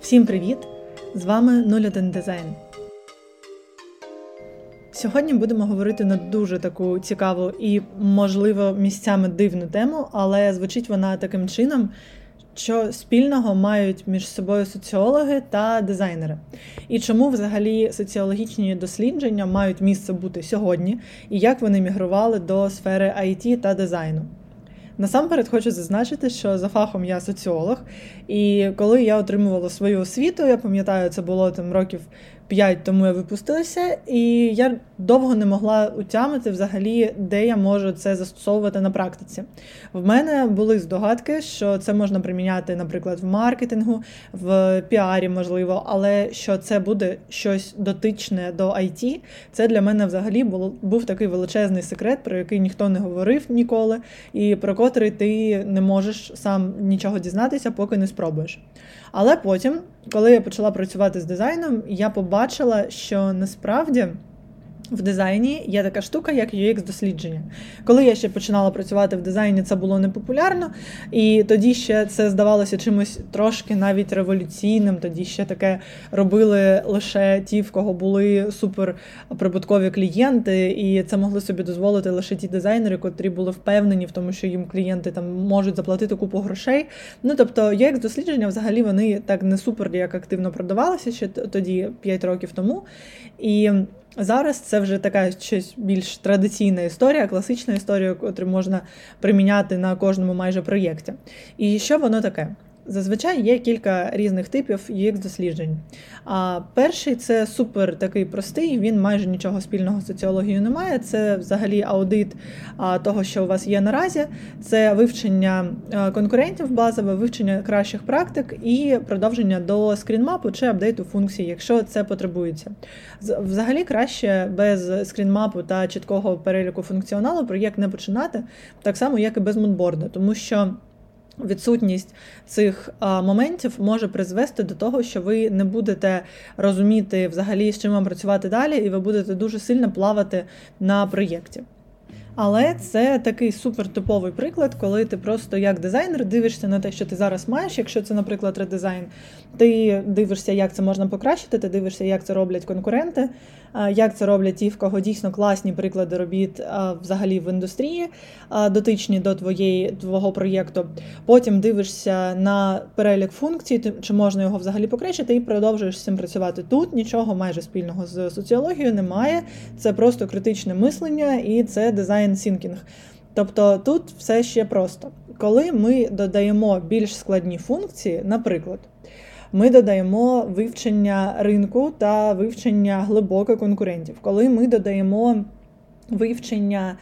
Всім привіт! З вами 01 Дизайн. Сьогодні будемо говорити на дуже таку цікаву і, можливо, місцями дивну тему, але звучить вона таким чином, що спільного мають між собою соціологи та дизайнери. І чому взагалі соціологічні дослідження мають місце бути сьогодні, і як вони мігрували до сфери IT та дизайну. Насамперед хочу зазначити, що за фахом я соціолог, і коли я отримувала свою освіту, я пам'ятаю, це було там років 5 тому я випустилася, і я довго не могла утямити взагалі, де я можу це застосовувати на практиці. В мене були здогадки, що це можна приміняти, наприклад, в маркетингу, в піарі, можливо, але що це буде щось дотичне до IT, це для мене взагалі було, був такий величезний секрет, про який ніхто не говорив ніколи, і про котрий ти не можеш сам нічого дізнатися, поки не спробуєш. Але потім, коли я почала працювати з дизайном, я побачила, що насправді. В дизайні є така штука, як UX-дослідження. Коли я ще починала працювати в дизайні, це було непопулярно, і тоді ще це здавалося чимось трошки навіть революційним. Тоді ще таке робили лише ті, в кого були суперприбуткові клієнти, і це могли собі дозволити лише ті дизайнери, котрі були впевнені в тому, що їм клієнти там можуть заплатити купу грошей. Ну тобто, UX-дослідження взагалі вони так не супер як активно продавалися ще тоді 5 років тому. І Зараз це вже така щось більш традиційна історія, класична історія, яку можна приміняти на кожному майже проєкті. І що воно таке? Зазвичай є кілька різних типів ux досліджень. Перший це супер такий простий, він майже нічого спільного з соціологією не має. Це взагалі аудит того, що у вас є наразі, це вивчення конкурентів базове, вивчення кращих практик і продовження до скрінмапу чи апдейту функцій, якщо це потребується. Взагалі краще без скрінмапу та чіткого переліку функціоналу проєкт не починати, так само, як і без мунборду, тому що. Відсутність цих а, моментів може призвести до того, що ви не будете розуміти взагалі, з чим вам працювати далі, і ви будете дуже сильно плавати на проєкті. Але це такий супертиповий приклад, коли ти просто як дизайнер дивишся на те, що ти зараз маєш. Якщо це, наприклад, редизайн, ти дивишся, як це можна покращити, ти дивишся, як це роблять конкуренти, як це роблять ті, в кого дійсно класні приклади робіт взагалі в індустрії, дотичні до твоєї твого проєкту. Потім дивишся на перелік функцій, чи можна його взагалі покращити, і продовжуєш з цим працювати. Тут нічого майже спільного з соціологією немає. Це просто критичне мислення і це design thinking. Тобто тут все ще просто. Коли ми додаємо більш складні функції, наприклад ми додаємо вивчення ринку та вивчення глибоке конкурентів. Коли ми додаємо вивчення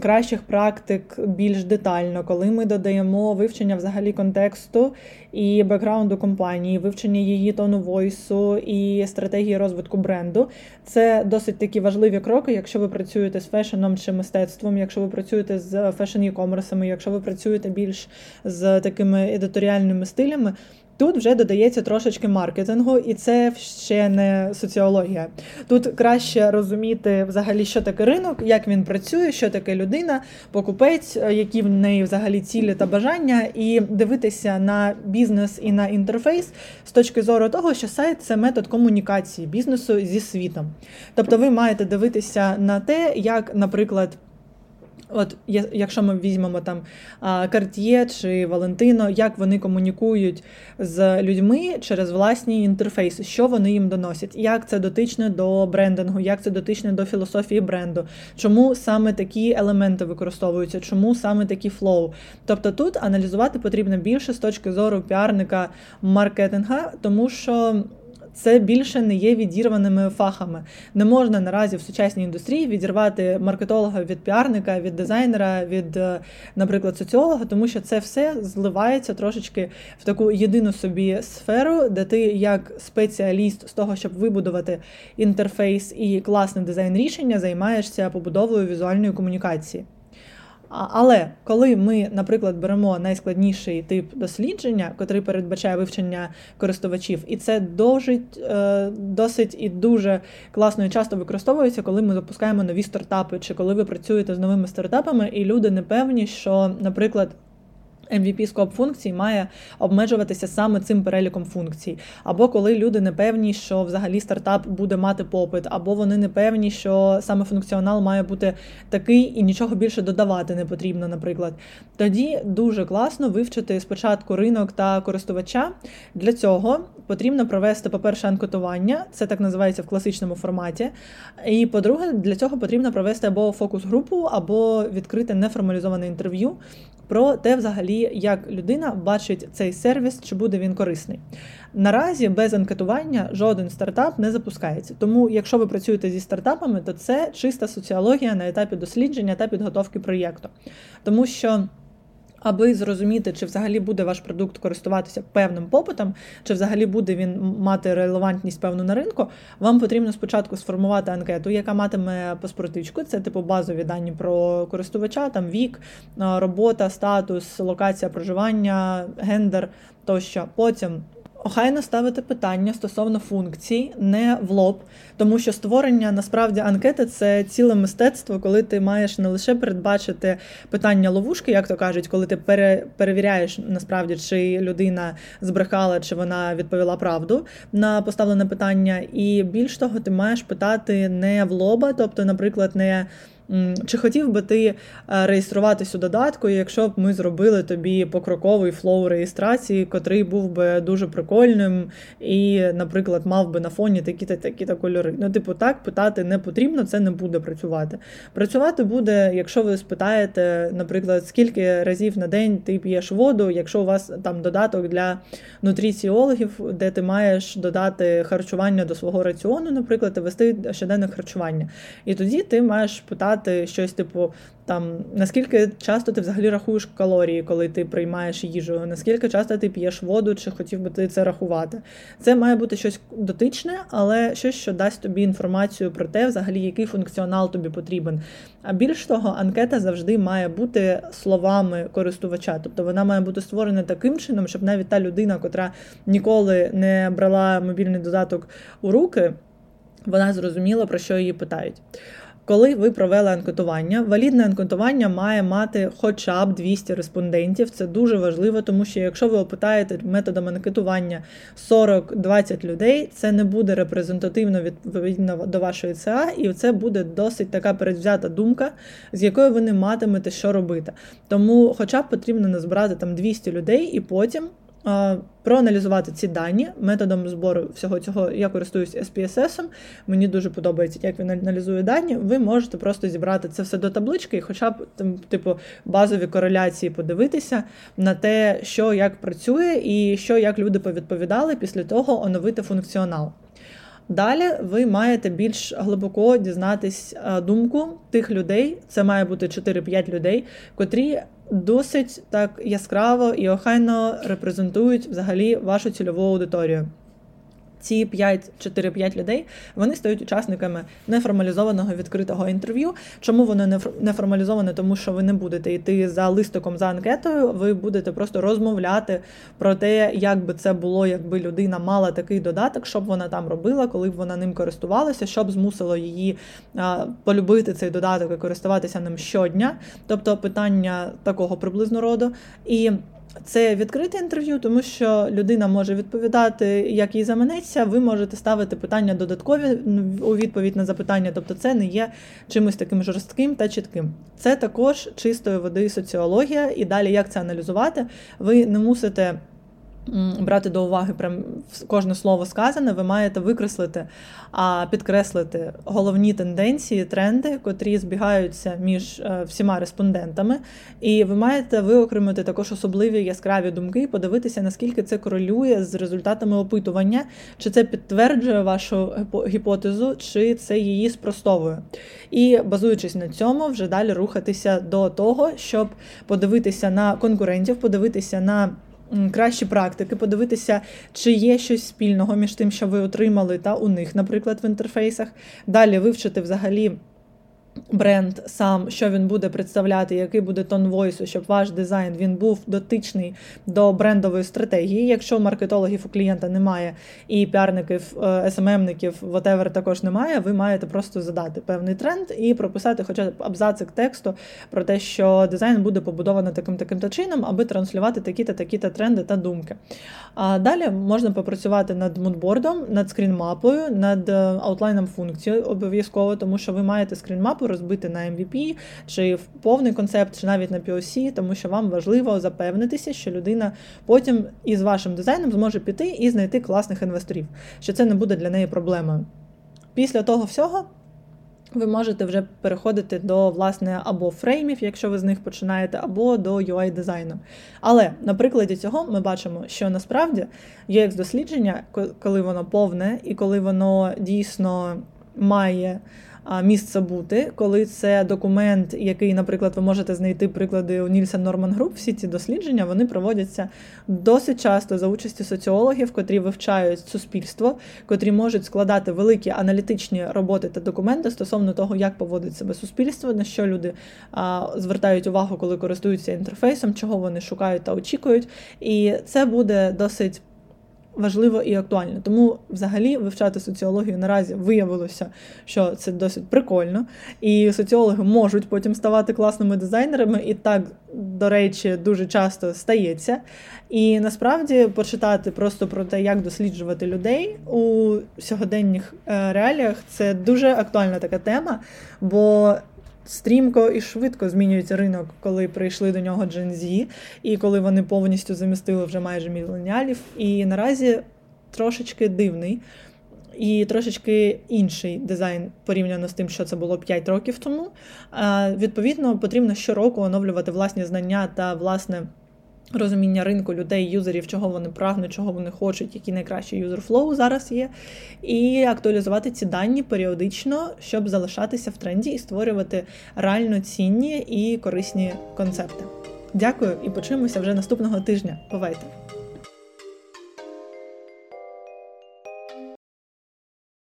кращих практик більш детально, коли ми додаємо вивчення взагалі контексту і бекграунду компанії, вивчення її tone of voice у і стратегії розвитку бренду. Це досить такі важливі кроки, якщо ви працюєте з fashion ом чи мистецтвом, якщо ви працюєте з fashion e-commerce ами, якщо ви працюєте більш з такими едиторіальними стилями. Тут вже додається трошечки маркетингу, і це ще не соціологія. Тут краще розуміти взагалі, що таке ринок, як він працює, що таке людина, покупець, е, які в неї взагалі цілі та бажання, і дивитися на бізнес і на інтерфейс з точки зору того, що сайт це метод комунікації бізнесу зі світом. Тобто, ви маєте дивитися на те, як, наприклад. От, якщо ми візьмемо там Cartier чи Valentino, як вони комунікують з людьми через власні інтерфейси, що вони їм доносять, як це дотичне до брендингу, як це дотичне до філософії бренду, чому саме такі елементи використовуються, чому саме такі flow. Тобто тут аналізувати потрібно більше з точки зору піарника маркетинга, тому що це більше не є відірваними фахами. Не можна наразі в сучасній індустрії відірвати маркетолога від піарника, від дизайнера, від, е, наприклад, соціолога, тому що це все зливається трошечки в таку єдину собі сферу, де ти як спеціаліст з того, щоб вибудувати інтерфейс і класне дизайн рішення, займаєшся побудовою візуальної комунікації. Але коли ми, наприклад, беремо найскладніший тип дослідження, котрий передбачає вивчення користувачів, і це досить, е, досить і дуже класно і часто використовується, коли ми запускаємо нові стартапи, чи коли ви працюєте з новими стартапами, і люди не певні, що, наприклад. MVP скоп функцій має обмежуватися саме цим переліком функцій, або коли люди не певні, що взагалі стартап буде мати попит, або вони не певні, що саме функціонал має бути такий і нічого більше додавати не потрібно, наприклад. Тоді дуже класно вивчити спочатку ринок та користувача. Для цього потрібно провести, по-перше, анкетування, це так називається в класичному форматі. І по-друге, для цього потрібно провести або фокус-групу, або відкрити неформалізоване інтерв'ю про те, взагалі, як людина бачить цей сервіс, чи буде він корисний. Наразі без анкетування жоден стартап не запускається. Тому, якщо ви працюєте зі стартапами, то це чиста соціологія на етапі дослідження та підготовки проєкту. Тому що аби зрозуміти, чи взагалі буде ваш продукт користуватися певним попитом, чи взагалі буде він мати релевантність певну на ринку, вам потрібно спочатку сформувати анкету, яка матиме паспортичку, це типу базові дані про користувача, там вік, робота, статус, локація проживання, гендер тощо. Потім охайно ставити питання стосовно функцій, не в лоб, тому що створення насправді анкети це ціле мистецтво, коли ти маєш не лише передбачити питання ловушки, як то кажуть, коли ти пере, перевіряєш насправді, чи людина збрехала, чи вона відповіла правду на поставлене питання, і більш того, ти маєш питати не в лоба, тобто, наприклад, не чи хотів би ти е, реєструватись у додатку, якщо б ми зробили тобі покроковий flow реєстрації, котрий був би дуже прикольним і, наприклад, мав би на фоні такі-та такі-та кольори. Ну, типу, так питати не потрібно, це не буде працювати. Працювати буде, якщо ви спитаєте, наприклад, скільки разів на день ти п'єш воду, якщо у вас там додаток для нутриціологів, де ти маєш додати харчування до свого раціону, наприклад, і вести щоденне харчування. І тоді ти маєш питати сказати щось, типу, там наскільки часто ти взагалі рахуєш калорії, коли ти приймаєш їжу, наскільки часто ти п'єш воду, чи хотів би ти це рахувати. Це має бути щось дотичне, але щось, що дасть тобі інформацію про те, взагалі, який функціонал тобі потрібен. А більш того, анкета завжди має бути словами користувача, тобто вона має бути створена таким чином, щоб навіть та людина, котра ніколи не брала мобільний додаток у руки, вона зрозуміла, про що її питають. Коли ви провели анкетування, валідне анкетування має мати хоча б 200 респондентів. Це дуже важливо, тому що якщо ви опитаєте методом анкетування 40-20 людей, це не буде репрезентативно відповідно до вашої ЦА, і це буде досить така передвзята думка, з якою ви не матимете що робити. Тому, хоча б потрібно назбирати там 200 людей, і потім проаналізувати ці дані методом збору всього цього. Я користуюсь SPSS. Мені дуже подобається, як він аналізує дані. Ви можете просто зібрати це все до таблички, і хоча б там, типу, базові кореляції подивитися на те, що як працює, і що як люди повідповідали після того оновити функціонал. Далі ви маєте більш глибоко дізнатись думку тих людей. Це має бути 4-5 людей, котрі досить так яскраво і охайно репрезентують взагалі вашу цільову аудиторію ці 5-4-5 людей вони стають учасниками неформалізованого відкритого інтерв'ю. Чому воно не формалізоване? Тому що ви не будете йти за листиком за анкетою, ви будете просто розмовляти про те, як би це було, якби людина мала такий додаток, що б вона там робила, коли б вона ним користувалася, що б змусило її полюбити цей додаток і користуватися ним щодня. Тобто питання такого приблизно роду. І це відкрите інтерв'ю, тому що людина може відповідати, як їй заманеться. Ви можете ставити питання додаткові у відповідь на запитання, тобто це не є чимось таким жорстким та чітким. Це також чистої води соціологія, і далі як це аналізувати, ви не мусите брати до уваги прям кожне слово сказане, ви маєте викреслити, а підкреслити головні тенденції, тренди, котрі збігаються між е, всіма респондентами. І ви маєте виокремити також особливі яскраві думки і подивитися, наскільки це корелює з результатами опитування, чи це підтверджує вашу гіпотезу, чи це її спростовує. І базуючись на цьому, вже далі рухатися до того, щоб подивитися на конкурентів, подивитися на кращі практики, подивитися, чи є щось спільного між тим, що ви отримали, та у них, наприклад, в інтерфейсах. Далі вивчити взагалі. Бренд сам, що він буде представляти, який буде tone of voice у, щоб ваш дизайн він був дотичний до брендової стратегії. Якщо маркетологів у клієнта немає і піарників, е, СММників, whatever також немає, ви маєте просто задати певний тренд і прописати хоча б абзацик тексту про те, що дизайн буде побудовано таким таким то чином, аби транслювати такі-то такі-то тренди та думки. А далі можна попрацювати над мудбордом, над скрінмапою, над е, аутлайном функції обов'язково, тому що ви маєте скрінмапу розбити на MVP, чи в повний концепт, чи навіть на POC, тому що вам важливо запевнитися, що людина потім із вашим дизайном зможе піти і знайти класних інвесторів, що це не буде для неї проблемою. Після того всього. Ви можете вже переходити до власне або фреймів, якщо ви з них починаєте, або до UI дизайну. Але на прикладі цього ми бачимо, що насправді UX дослідження, коли воно повне і коли воно дійсно має місце бути, коли це документ, який, наприклад, ви можете знайти приклади у Нільсон Норман Груп, всі ці дослідження вони проводяться досить часто за участі соціологів, котрі вивчають суспільство, котрі можуть складати великі аналітичні роботи та документи стосовно того, як поводить себе суспільство, на що люди а, звертають увагу, коли користуються інтерфейсом, чого вони шукають та очікують. І це буде досить важливо і актуально. Тому, взагалі, вивчати соціологію наразі виявилося, що це досить прикольно, і соціологи можуть потім ставати класними дизайнерами, і так, до речі, дуже часто стається. І насправді почитати просто про те, як досліджувати людей у сьогоденніх е, реаліях, це дуже актуальна така тема. бо стрімко і швидко змінюється ринок, коли прийшли до нього Z, і коли вони повністю замістили вже майже міленіалів. І наразі трошечки дивний. І трошечки інший дизайн порівняно з тим, що це було 5 років тому. Відповідно, потрібно щороку оновлювати власні знання та власне розуміння ринку людей, юзерів, чого вони прагнуть, чого вони хочуть, які найкращі user flow зараз є, і актуалізувати ці дані періодично, щоб залишатися в тренді і створювати реально цінні і корисні концепти. Дякую і почуємося вже наступного тижня. Бувайте!